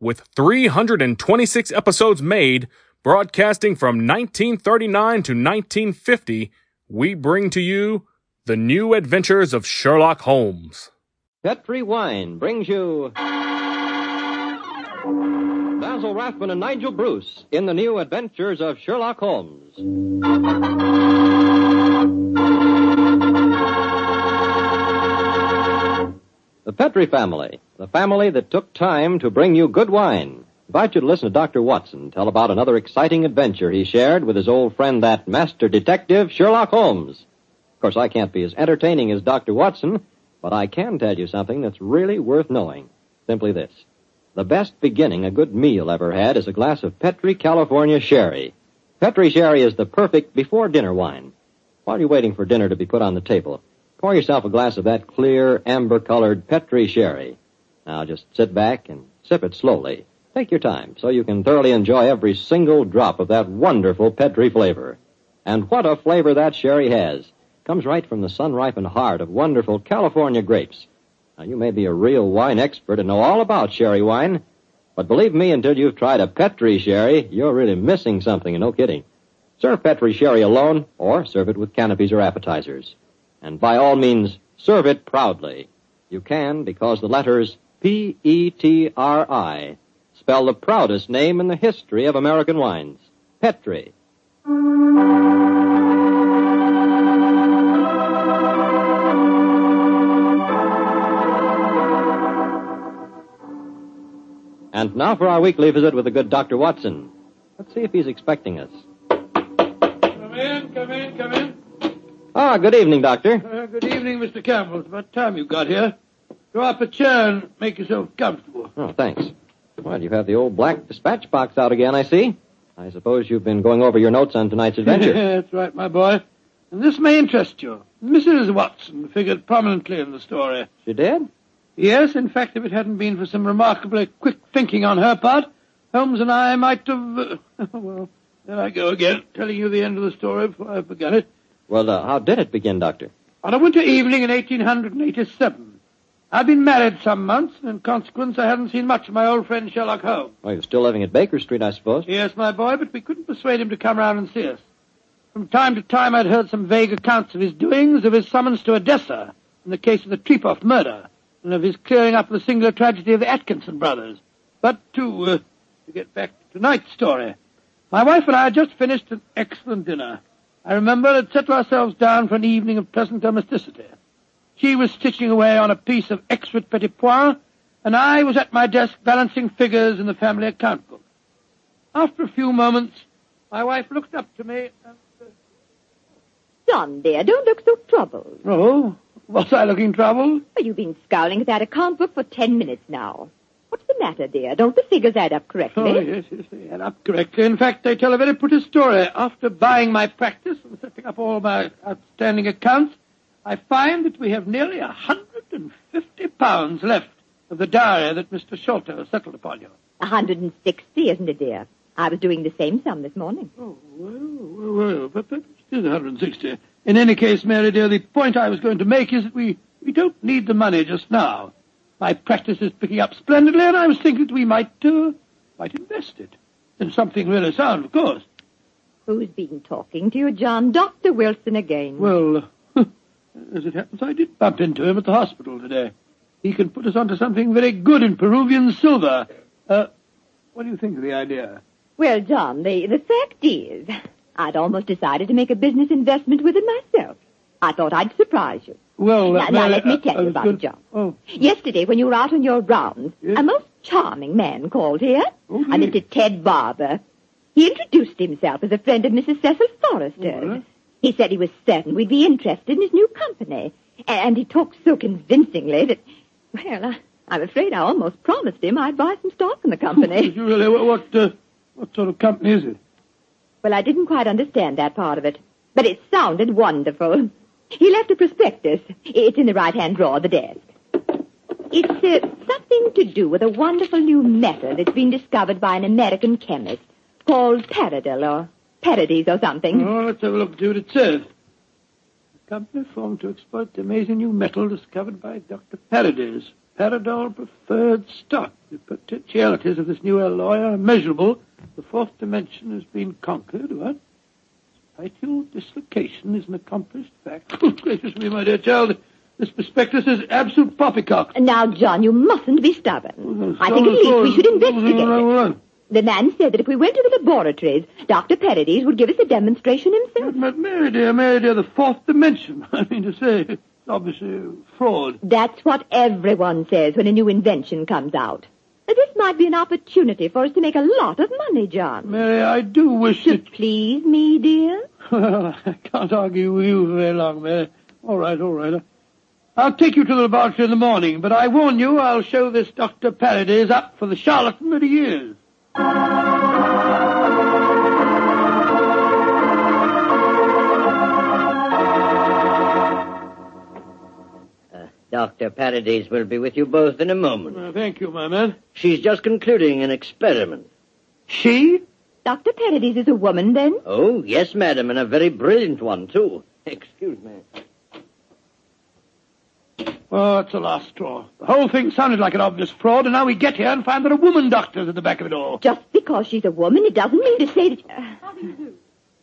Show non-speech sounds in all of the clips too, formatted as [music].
with 326 episodes made, broadcasting from 1939 to 1950, we bring to you the new adventures of Sherlock Holmes. Petri Wine brings you Basil Rathbone and Nigel Bruce in the new adventures of Sherlock Holmes. Petri family, the family that took time to bring you good wine. Invite you to listen to Dr. Watson tell about another exciting adventure he shared with his old friend, that master detective, Sherlock Holmes. Of course, I can't be as entertaining as Dr. Watson, but I can tell you something that's really worth knowing. Simply this. The best beginning a good meal ever had is a glass of Petri California Sherry. Petri Sherry is the perfect before dinner wine. While you're waiting for dinner to be put on the table, pour yourself a glass of that clear, amber-colored Petri Sherry. Now just sit back and sip it slowly. Take your time so you can thoroughly enjoy every single drop of that wonderful Petri flavor. And what a flavor that sherry has. Comes right from the sun-ripened heart of wonderful California grapes. Now you may be a real wine expert and know all about sherry wine, but believe me, until you've tried a Petri sherry, you're really missing something, and no kidding. Serve Petri sherry alone, or serve it with canapés or appetizers. And by all means, serve it proudly. You can because the letters P-E-T-R-I spell the proudest name in the history of American wines. Petri. And now for our weekly visit with the good Dr. Watson. Let's see if he's expecting us. Come in, come in, come in. Ah, good evening, Doctor. Uh, good evening, Mr. Campbell. It's about time you got here. Draw up a chair and make yourself comfortable. Oh, thanks. Well, you have the old black dispatch box out again, I see. I suppose you've been going over your notes on tonight's adventure. [laughs] That's right, my boy. And this may interest you. Mrs. Watson figured prominently in the story. She did? Yes, in fact, if it hadn't been for some remarkably quick thinking on her part, Holmes and I might have. Uh, [laughs] well, there I go again, telling you the end of the story before I forget it. Well, uh, how did it begin, Doctor? On a winter evening in 1887. I'd been married some months, and in consequence, I hadn't seen much of my old friend Sherlock Holmes. Well, you're still living at Baker Street, I suppose. Yes, my boy, but we couldn't persuade him to come round and see us. From time to time, I'd heard some vague accounts of his doings, of his summons to Odessa, in the case of the Trepoff murder, and of his clearing up the singular tragedy of the Atkinson brothers. But to, uh, to get back to tonight's story, my wife and I had just finished an excellent dinner. I remember had settled ourselves down for an evening of pleasant domesticity. She was stitching away on a piece of extra petit point, and I was at my desk balancing figures in the family account book. After a few moments, my wife looked up to me and said, John, dear, don't look so troubled. Oh, was I looking troubled? Well, you've been scowling at that account book for ten minutes now. The matter, dear? Don't the figures add up correctly? Oh, yes, yes, they add up correctly. In fact, they tell a very pretty story. After buying my practice and setting up all my outstanding accounts, I find that we have nearly a hundred and fifty pounds left of the diary that Mr. Sholto settled upon you. A hundred and sixty, isn't it, dear? I was doing the same sum this morning. Oh, well, well, well, but, but still 160. In any case, Mary dear, the point I was going to make is that we, we don't need the money just now. My practice is picking up splendidly, and I was thinking that we might, uh, might invest it in something really sound, of course. Who's been talking to you, John? Dr. Wilson again. Well, [laughs] as it happens, I did bump into him at the hospital today. He can put us onto something very good in Peruvian silver. Uh, what do you think of the idea? Well, John, the, the fact is, I'd almost decided to make a business investment with it myself. I thought I'd surprise you. Well, now, uh, now let me uh, tell you about going- it, John. Oh, Yesterday, when you were out on your rounds, Yes? a most charming man called here. Oh, a. Mr. Ted Barber. He introduced himself as a friend of Mrs. Cecil Forrester's. Oh, huh? He said he was certain we'd be interested in his new company. And he talked so convincingly that, well, I, I'm afraid I almost promised him I'd buy some stock in the company. You really? What, what, uh, What sort of company is it? Well, I didn't quite understand that part of it, but it sounded wonderful. He left a prospectus. It's in the right-hand drawer of the desk. It's uh, something to do with a wonderful new metal that's been discovered by an American chemist called Paradil or Paradies or something. Oh, let's have a look see it says. A company formed to exploit the amazing new metal discovered by Dr. Paradis. Paradol preferred stock. The potentialities of this new alloy are immeasurable. The fourth dimension has been conquered. What? Spatial dislocation is an accomplished fact. Oh, gracious me, my dear child. This prospectus is absolute poppycock. Now, John, you mustn't be stubborn. Oh, I think at least we should oh, investigate it. The man said that if we went to the laboratories, Dr. Paradis would give us a demonstration himself. But, Mary dear, Mary dear, the fourth dimension. [laughs] I mean to say, it's obviously fraud. That's what everyone says when a new invention comes out. This might be an opportunity for us to make a lot of money, John. Mary, I do wish To that... please me, dear? Well, [laughs] I can't argue with you very long, Mary. All right, all right. I'll take you to the laboratory in the morning, but I warn you, I'll show this Dr. Paradis up for the charlatan that he is. Dr. Paradis will be with you both in a moment. Uh, thank you, my man. She's just concluding an experiment. She? Dr. Paradis is a woman, then? Oh, yes, madam, and a very brilliant one, too. [laughs] Excuse me. Oh, it's a last straw. The whole thing sounded like an obvious fraud, and now we get here and find that a woman doctor's at the back of it all. Just because she's a woman, it doesn't mean to say that... How do you do?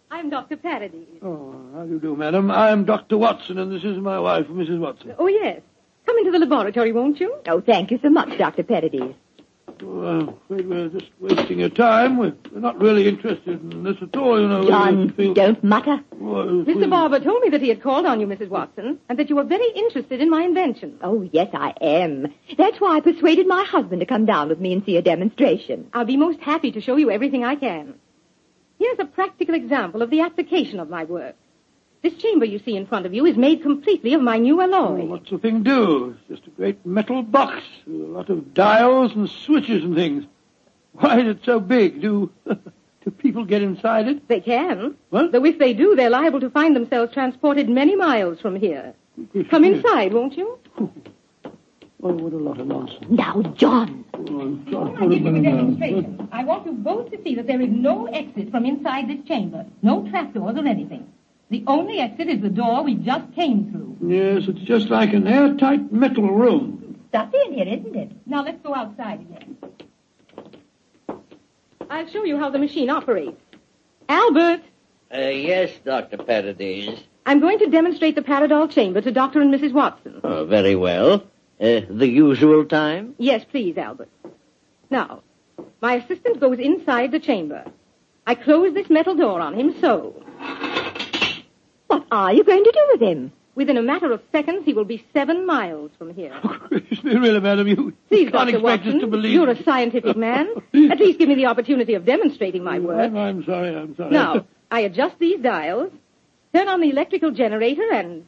I'm Dr. Paradis. Oh, how do you do, madam? I'm Dr. Watson, and this is my wife, Mrs. Watson. Oh, yes. Come into the laboratory, won't you? Oh, thank you so much, Dr. Paradis. Well, I'm afraid we're just wasting your time. We're, we're not really interested in this at all, you know. John, feel- don't mutter. Well, if we- Mr. Barber told me that he had called on you, Mrs. Watson, and that you were very interested in my invention. Oh, yes, I am. That's why I persuaded my husband to come down with me and see a demonstration. I'll be most happy to show you everything I can. Here's a practical example of the application of my work. This chamber you see in front of you is made completely of my new Oh, alloy. what's the thing do? It's just a great metal box with a lot of dials and switches and things. Why is it so big? Do [laughs] do people get inside it? They can. What? Though if they do, they're liable to find themselves transported many miles from here. Come inside, won't you? [laughs] Oh, what a lot of nonsense. Now, John. Oh, I'm sorry. I give you a demonstration. I want you both to see that there is no exit from inside this chamber. No trapdoors or anything. The only exit is the door we just came through. Yes, it's just like an airtight metal room. Stuffy in here, isn't it? Now let's go outside again. I'll show you how the machine operates. Albert, Uh, yes, Dr. Paradis. I'm going to demonstrate the Paradol chamber to Dr. and Mrs. Watson. Oh, very well. Uh, the usual time? Yes, please, Albert. Now, my assistant goes inside the chamber. I close this metal door on him so. What are you going to do with him? Within a matter of seconds, he will be seven miles from here. [laughs] really, madam, you Please, can't Dr. expect Watson, us to believe. you're a scientific man. [laughs] At least give me the opportunity of demonstrating my work. I'm, I'm sorry, I'm sorry. Now, I adjust these dials, turn on the electrical generator, and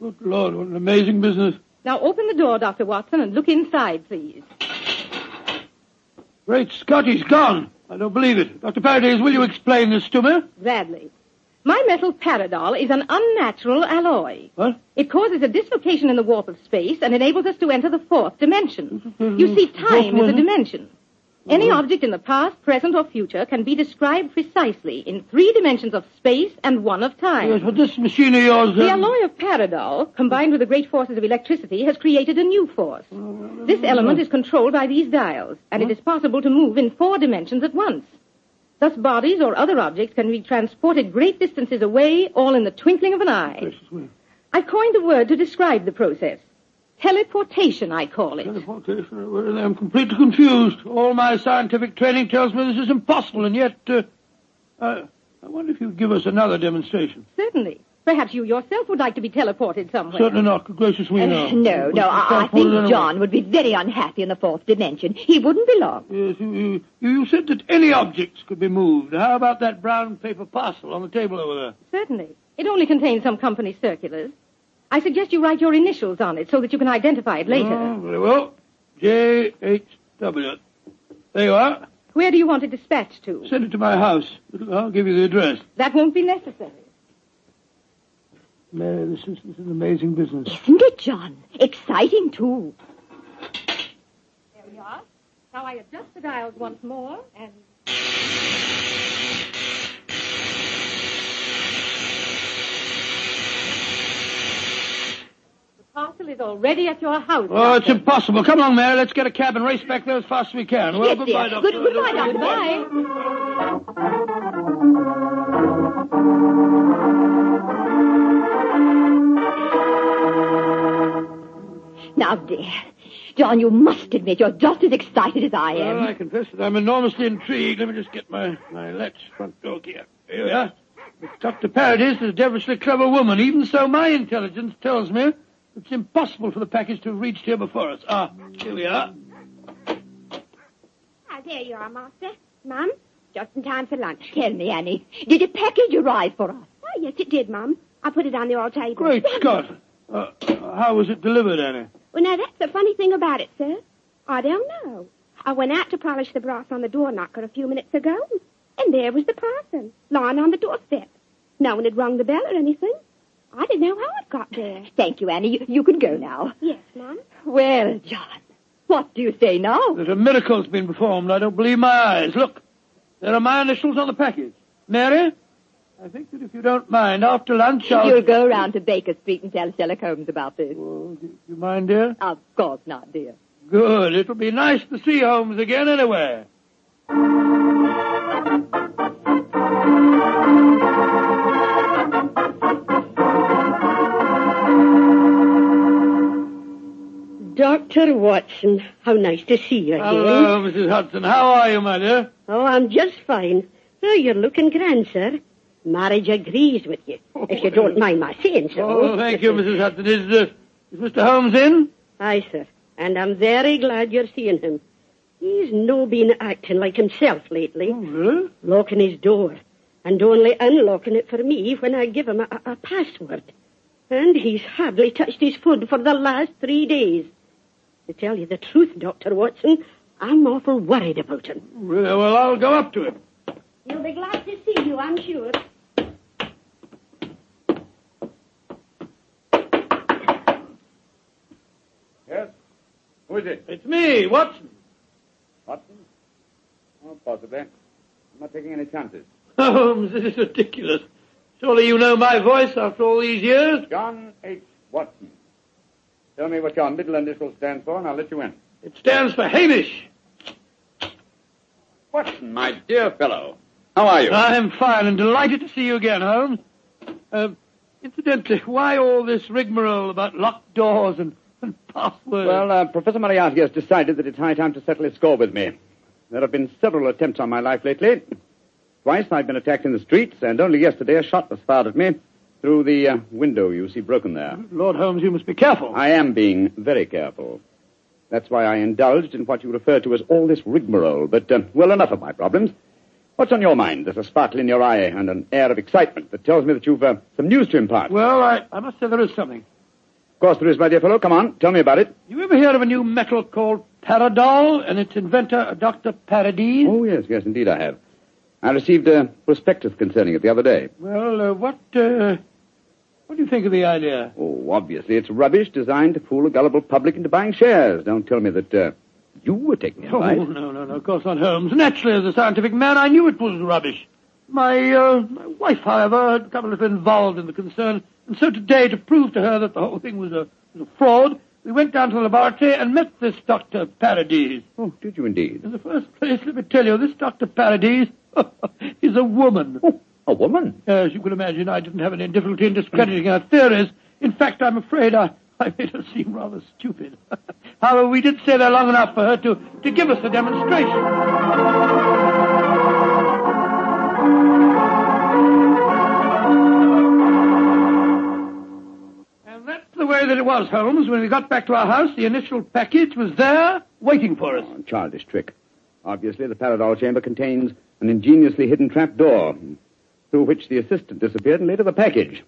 Good Lord, what an amazing business. now open the door, Dr. Watson, and look inside, please. Great Scott, he's gone. I don't believe it. Dr. Paradis, will you explain this to me? Gladly. My metal paradol is an unnatural alloy. What? It causes a dislocation in the warp of space and enables us to enter the fourth dimension. You see, time is a dimension. Any mm-hmm. object in the past, present, or future can be described precisely in three dimensions of space and one of time. Yes, but this machine of yours... The um, alloy of paradol, combined with the great forces of electricity, has created a new force. This mm-hmm. element is controlled by these dials, and it mm-hmm. is possible to move in four dimensions at once. Thus, bodies or other objects can be transported great distances away, all in the twinkling of an eye. I've coined a word to describe the process. Teleportation, I call it. Teleportation. Well, I'm completely confused. All my scientific training tells me this is impossible, and yet... Uh, uh, I wonder if you'd give us another demonstration. Certainly. Perhaps you yourself would like to be teleported somewhere. Certainly not. Gracious me, Uh, no. no, I, I Can't put it think anyway. John would be very unhappy in the fourth dimension. He wouldn't belong. Yes, you, you, you said that any objects could be moved. How about that brown paper parcel on the table over there? Certainly. It only contains some company circulars. I suggest you write your initials on it so that you can identify it later. Oh, very well. J.H.W. There you are. Where do you want it dispatched to? Send it to my house. I'll give you the address. That won't be necessary. Mary, this is, this is an amazing business. Isn't it, John? Exciting, too. There we are. Now I adjust the dials once more and. Parcel is already at your house. Oh, it's impossible. Come along, Mary. Let's get a cab and race back there as fast as we can. Well, Yes, goodbye, dear. Doctor. Good- goodbye, Doctor. Bye. Now, dear, John, you must admit you're just as excited as I am. Well, I confess that I'm enormously intrigued. Let me just get my, my latch front door here. Here we are. Dr. Paradis is a devilishly clever woman. Even so, my intelligence tells me it's impossible for the package to have reached here before us. Ah, here we are. Ah, there you are, Master. Mum, just in time for lunch. Tell me, Annie, did a package arrive for us? Oh, yes, it did, Mum. I put it on the old table. Great Scott. Uh, how was it delivered, Annie? Well, now, that's the funny thing about it, sir. I don't know. I went out to polish the brass on the door knocker a few minutes ago, and there was the parcel, lying on the doorstep. No one had rung the bell or anything. I didn't know how it got there. Thank you, Annie. You, you can go now. Yes, Mum. Well, John, what do you say now? That a miracle's been performed. I don't believe my eyes. Look, there are my initials on the package. Mary, I think that if you don't mind, after lunch I'll... You'll go round to Baker Street and tell Sherlock Holmes about this. Oh, do you mind, dear? Of course not, dear. Good. It'll be nice to see Holmes again anyway. Dr. Watson, how nice to see you again. Hello, Mrs. Hudson. How are you, my dear? Oh, I'm just fine. Oh, you're looking grand, sir. Marriage agrees with you, if you don't mind my saying so. Oh, thank you, Mrs. Hudson. Is, uh, is Mr. Holmes in? Aye, sir. And I'm very glad you're seeing him. He's no been acting like himself lately, Oh, really? locking his door, and only unlocking it for me when I give him a, a password. And he's hardly touched his food for the last three days. To tell you the truth, Dr. Watson, I'm awful worried about him. Really? Well, I'll go up to him. He'll be glad to see you, I'm sure. Yes? Who is it? It's me, Watson. Watson? Oh, possibly. I'm not taking any chances. Holmes, [laughs] oh, this is ridiculous. Surely you know my voice after all these years? John H. Watson. Tell me what your middle initial stands for, and I'll let you in. It stands for Hamish. Watson, my dear fellow. How are you? I'm fine and delighted to see you again, Holmes. Uh, incidentally, why all this rigmarole about locked doors and, and passwords? well, uh, Professor Moriarty has decided that it's high time to settle his score with me. There have been several attempts on my life lately. Twice I've been attacked in the streets, and only yesterday a shot was fired at me through the uh, window you see broken there. Lord Holmes, you must be careful. I am being very careful. That's why I indulged in what you refer to as all this rigmarole. But, uh, well, enough of my problems. What's on your mind? There's a sparkle in your eye and an air of excitement that tells me that you've uh, some news to impart. Well, I, I must say there is something. of course there is, my dear fellow. Come on, tell me about it. You ever hear of a new metal called Paradol and its inventor, Dr. Paradis? Oh, yes, yes, indeed I have. I received a prospectus concerning it the other day. Well, uh, what, uh, what do you think of the idea? Oh, obviously it's rubbish designed to fool a gullible public into buying shares. Don't tell me that uh, you were taking Oh, advice. no, no, no, of course not, Holmes. Naturally, as a scientific man, I knew it was rubbish. My, uh, my wife, however, had become a little involved in the concern, and so today, to prove to her that the whole thing was a, was a fraud, we went down to the laboratory and met this Dr. Paradis. Oh, did you indeed? In the first place, let me tell you, this Dr. Paradis [laughs] is a woman. Oh, a woman? As you can imagine, I didn't have any difficulty in discrediting her theories. In fact, I'm afraid I, I made her seem rather stupid. [laughs] However, we did stay there long enough for her to, to give us a demonstration. And that's the way that it was, Holmes. When we got back to our house, the initial package was there, waiting for us. Oh, childish trick. Obviously, the Paradol chamber contains an ingeniously hidden trap door through which the assistant disappeared and later the package.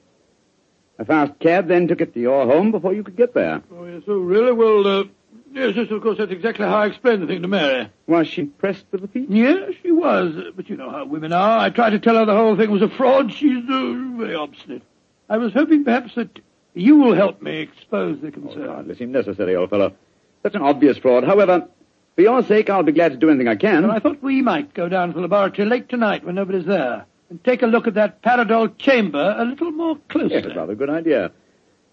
A fast cab then took it to your home before you could get there. Oh, yes, oh, really? Well, uh, yes, yes, of course, that's exactly how I explained the thing to Mary. Was she pressed with the feet? Yes, she was. uh, But you know how women are. I tried to tell her the whole thing was a fraud. She's uh, very obstinate. I was hoping perhaps that you will help me expose the Oh, concern. hardly seem necessary, old fellow. Such an obvious fraud. However, for your sake, I'll be glad to do anything I can. Well, I thought we might go down to the laboratory late tonight when nobody's there and take a look at that Paradol chamber a little more closely. Yes, rather good idea.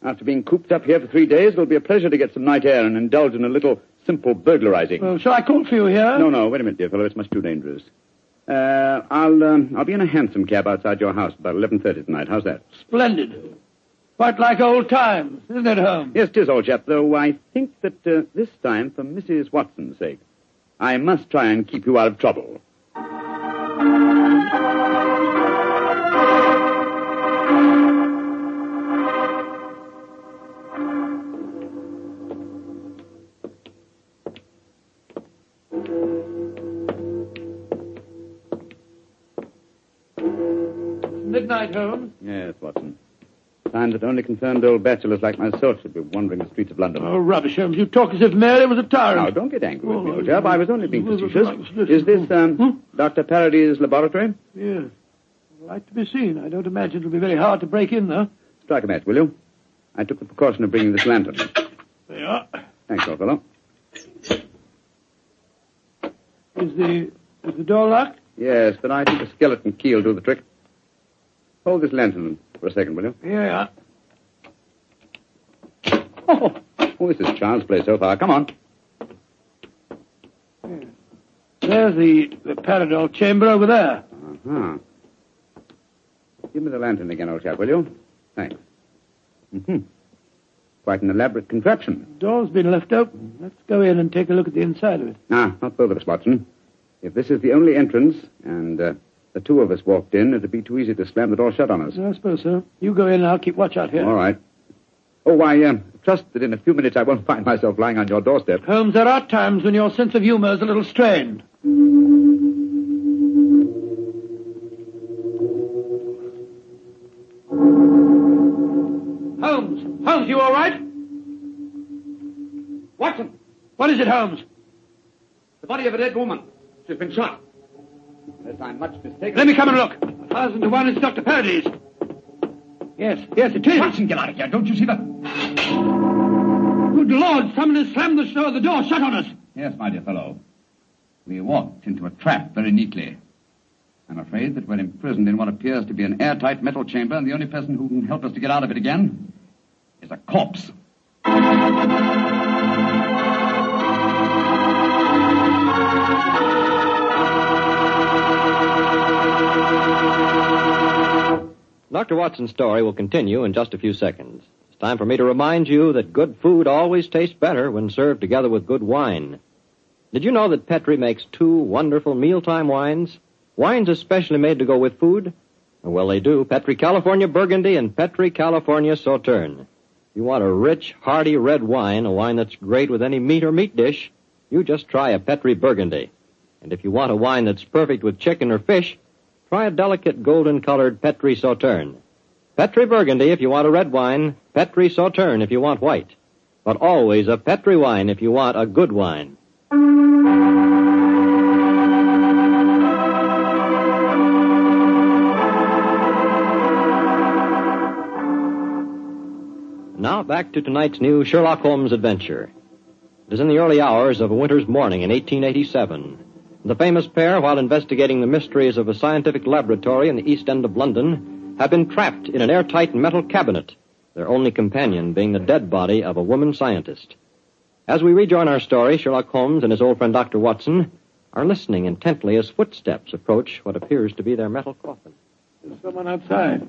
After being cooped up here for three days, it'll be a pleasure to get some night air and indulge in a little simple burglarizing. Well, shall I call for you here? No, no, wait a minute, dear fellow. It's much too dangerous. Uh, I'll, um, I'll be in a hansom cab outside your house about 11.30 tonight. How's that? Splendid. Quite like old times, isn't it, Holmes? Yes, 'tis, old chap, though I think that uh, this time, for Mrs. Watson's sake, I must try and keep you out of trouble. Time that only confirmed old bachelors like myself should be wandering the streets of London. Oh, rubbish, Holmes. You talk as if Mary was a tyrant. Now, don't get angry with me, Oh, old chap. I was only being oh, facetious. oh, Is this, um, Hmm? Dr. Parady's laboratory? Yes. Like to be seen. I don't imagine it'll be very hard to break in, though. Strike a match, will you? I took the precaution of bringing this lantern. There you are. Thanks, old fellow. Is the, is the door locked? Yes, but I think a skeleton key will do the trick. Hold this lantern for a second, will you? Here you are. [laughs] Oh, oh this is child's play so far. Come on. There's the, the Paradol chamber over there. Uh-huh. Give me the lantern again, old chap, will you? Thanks. Mm-hmm. Quite an elaborate contraption. The door's been left open. Let's go in and take a look at the inside of it. Ah, not both of us, Watson. If this is the only entrance, and uh, the two of us walked in, it'd be too easy to slam the door shut on us. I suppose so. You go in and I'll keep watch out here. All right. Oh, I um, trust that in a few minutes I won't find myself lying on your doorstep. Holmes, there are times when your sense of humor is a little strained. Holmes! Holmes, you all right? Watson! What is it, Holmes? The body of a dead woman. She's been shot. Unless I'm much mistaken. Let me come and look. A thousand to one it's Dr. Parady's. Yes, yes, it is. Watson, get out of here. Don't you see that? Good Lord, someone has slammed the, door- the door shut on us. Yes, my dear fellow. We walked into a trap very neatly. I'm afraid that we're imprisoned in what appears to be an airtight metal chamber, and the only person who can help us to get out of it again is a corpse. Dr. Watson's story will continue in just a few seconds. It's time for me to remind you that good food always tastes better when served together with good wine. Did you know that Petri makes two wonderful mealtime wines? Wines especially made to go with food? Well, they do. Petri California Burgundy and Petri California Sauterne. You want a rich, hearty red wine, a wine that's great with any meat or meat dish, you just try a Petri Burgundy. And if you want a wine that's perfect with chicken or fish, try a delicate golden colored Petri Sauterne. Petri Burgundy if you want a red wine, Petri Sauterne if you want white. But always a Petri wine if you want a good wine. Now back to tonight's new Sherlock Holmes adventure. It is in the early hours of a winter's morning in 1887. The famous pair, while investigating the mysteries of a scientific laboratory in the East End of London, have been trapped in an airtight metal cabinet, their only companion being the dead body of a woman scientist. As we rejoin our story, Sherlock Holmes and his old friend Dr. Watson are listening intently as footsteps approach what appears to be their metal coffin. There's someone outside.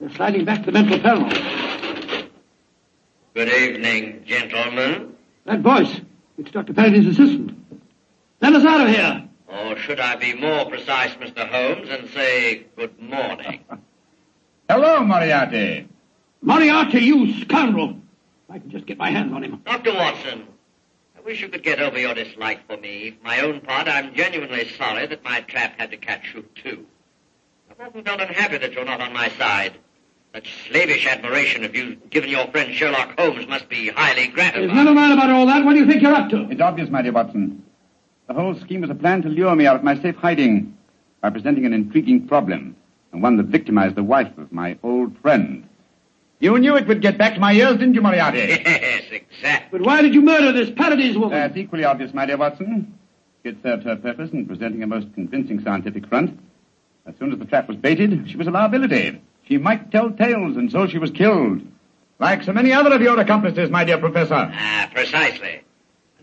They're sliding back the metal panel. Good evening, gentlemen. That voice. It's Dr. Parady's assistant. Let us out of here. Or should I be more precise, Mr. Holmes, and say good morning? [laughs] Hello, Moriarty. Moriarty, you scoundrel. If I can just get my hands on him. Dr. Watson, I wish you could get over your dislike for me. For my own part, I'm genuinely sorry that my trap had to catch you, too. I've often felt unhappy that you're not on my side. That slavish admiration of you given your friend Sherlock Holmes must be highly gratifying. There's never mind about all that. What do you think you're up to? It's obvious, my dear Watson. The whole scheme was a plan to lure me out of my safe hiding by presenting an intriguing problem, and one that victimized the wife of my old friend. You knew it would get back to my ears, didn't you, Moriarty? [laughs] Yes, exactly. But why did you murder this Paradise woman? That's equally obvious, my dear Watson. It served her purpose in presenting a most convincing scientific front. As soon as the trap was baited, she was a liability. She might tell tales, and so she was killed. Like so many other of your accomplices, my dear Professor. Ah, precisely.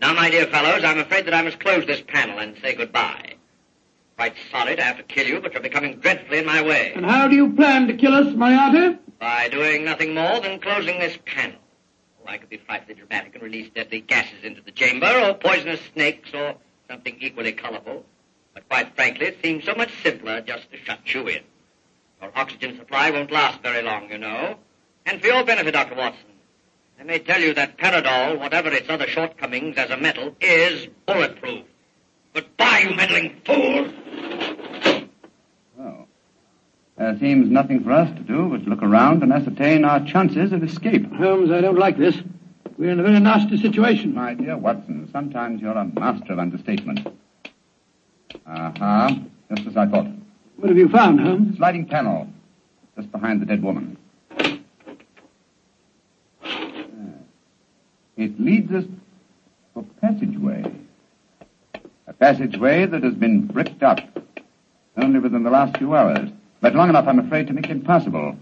Now, my dear fellows, I'm afraid that I must close this panel and say goodbye. Quite sorry to have to kill you, but you're becoming dreadfully in my way. And how do you plan to kill us, Moriarty? By doing nothing more than closing this panel. Oh, I could be frightfully dramatic and release deadly gases into the chamber, or poisonous snakes, or something equally colorful. But quite frankly, it seems so much simpler just to shut you in. Your oxygen supply won't last very long, you know. And for your benefit, Dr. Watson, I may tell you that Paradol, whatever its other shortcomings as a metal, is bulletproof. Goodbye, you meddling fool! There seems nothing for us to do but look around and ascertain our chances of escape. Holmes, I don't like this. We're in a very nasty situation. My dear Watson, sometimes you're a master of understatement. Aha, just as I thought. What have you found, Holmes? Sliding panel, just behind the dead woman. Uh, it leads us to a passageway. A passageway that has been bricked up only within the last few hours, but long enough, I'm afraid, to make it impossible.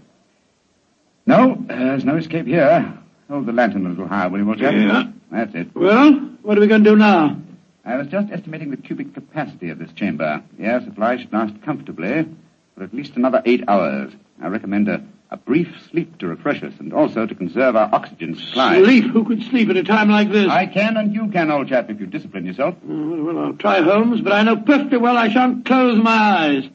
No, there's no escape here. Hold the lantern a little higher, will you, Walter? Yeah. That's it. Well, what are we going to do now? I was just estimating the cubic capacity of this chamber. The air supply should last comfortably for at least another eight hours. I recommend a, a brief sleep to refresh us and also to conserve our oxygen supply. Sleep? Who could sleep at a time like this? I can and you can, old chap, if you discipline yourself. Uh, well, I'll try, Holmes, but I know perfectly well I shan't close my eyes.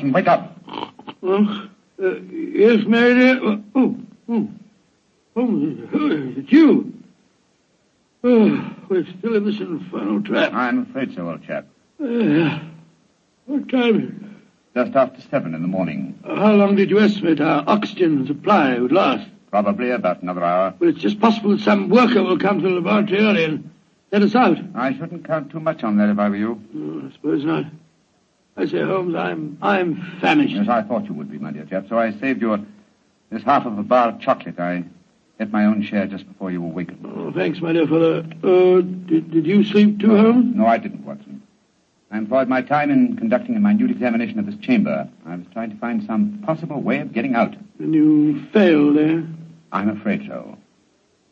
Watson, wake up. Uh, yes, Mary dear. Oh, oh, oh, oh, it's you. Oh, we're still in this infernal trap. I'm afraid so, old chap. Uh, what time is it? Just after seven in the morning. How long did you estimate our oxygen supply would last? Probably about another hour. Well, it's just possible that some worker will come to the laboratory early and let us out. I shouldn't count too much on that if I were you. Oh, I suppose not. I say, Holmes, I'm I'm famished. Yes, I thought you would be, my dear chap, so I saved you a, this half of a bar of chocolate. I ate my own share just before you awakened. Oh, thanks, my dear fellow. Uh, did, did you sleep too, Holmes? No, I didn't, Watson. I employed my time in conducting a minute examination of this chamber. I was trying to find some possible way of getting out. And you failed, eh? I'm afraid so.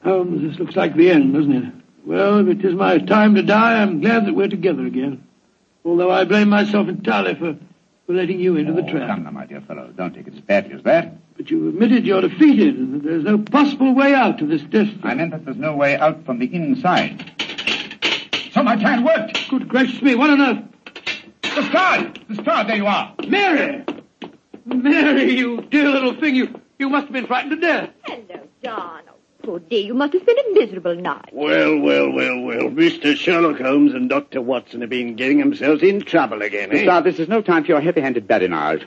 Holmes, this looks like the end, doesn't it? Well, if it is my time to die, I'm glad that we're together again. Although I blame myself entirely for, for letting you into the Oh, trap. Come now, my dear fellow. Don't take it as badly as that. But you've admitted you're defeated and that there's no possible way out of this destiny. I meant that there's no way out from the inside. So my plan worked. Good gracious me, what on earth? The star! The star, there you are. Mary! Mary, you dear little thing, you, you must have been frightened to death. Hello, John. Oh, poor dear, you must have spent a miserable night. Well, well, well, well. Mr. Sherlock Holmes and Dr. Watson have been getting themselves in trouble again, eh? Lestrade, this is no time for your heavy-handed badinage.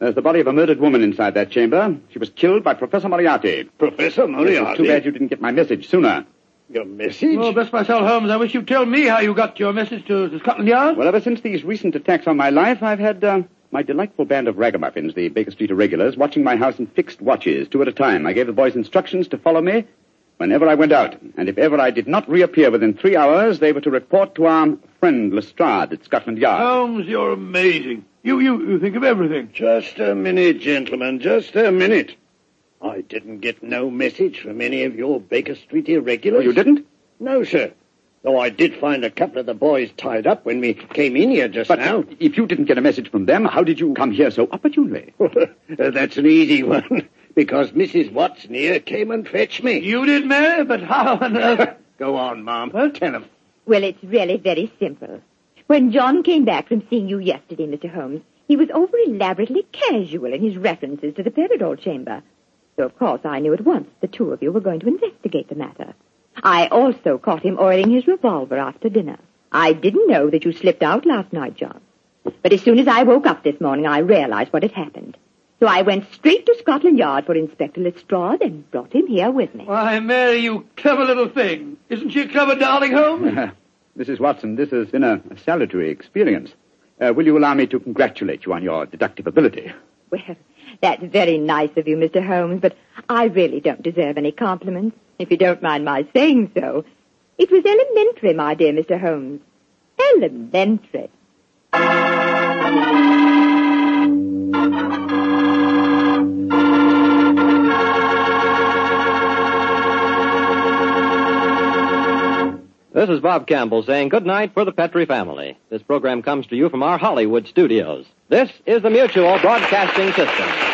There's the body of a murdered woman inside that chamber. She was killed by Professor Moriarty. Professor Moriarty? It's too bad you didn't get my message sooner. Your message? Oh, bless my soul, Holmes, I wish you'd tell me how you got your message to, to Scotland Yard. Well, ever since these recent attacks on my life, I've had uh, my delightful band of ragamuffins, the Baker Street Irregulars, watching my house in fixed watches, two at a time. I gave the boys instructions to follow me whenever I went out. And if ever I did not reappear within three hours, they were to report to our friend Lestrade at Scotland Yard. Holmes, you're amazing. You, you, you think of everything. Just a minute, gentlemen, just a minute. I didn't get no message from any of your Baker Street irregulars. Oh, you didn't? No, sir. Though I did find a couple of the boys tied up when we came in here just But now. if you didn't get a message from them, how did you come here so opportunely? [laughs] That's an easy one. Because Mrs. Watson here came and fetched me. You did, Mary, but how on earth? [laughs] Go on, Mom. Tell him. Well, it's really very simple. When John came back from seeing you yesterday, Mr. Holmes, He was over elaborately casual in his references to the Paradol chamber. So, of course, I knew at once the two of you were going to investigate the matter. I also caught him oiling his revolver after dinner. I didn't know that you slipped out last night, John. But as soon as I woke up this morning, I realized what had happened. So I went straight to Scotland Yard for Inspector Lestrade and brought him here with me. Why, Mary, you clever little thing. Isn't she a clever darling, Holmes? [laughs] Mrs. Watson, this has been a, a salutary experience. Uh, will you allow me to congratulate you on your deductive ability? Well, that's very nice of you, Mr. Holmes, but I really don't deserve any compliments, if you don't mind my saying so. It was elementary, my dear Mr. Holmes. Elementary. This is Bob Campbell saying good night for the Petri family. This program comes to you from our Hollywood studios. This is the Mutual Broadcasting System.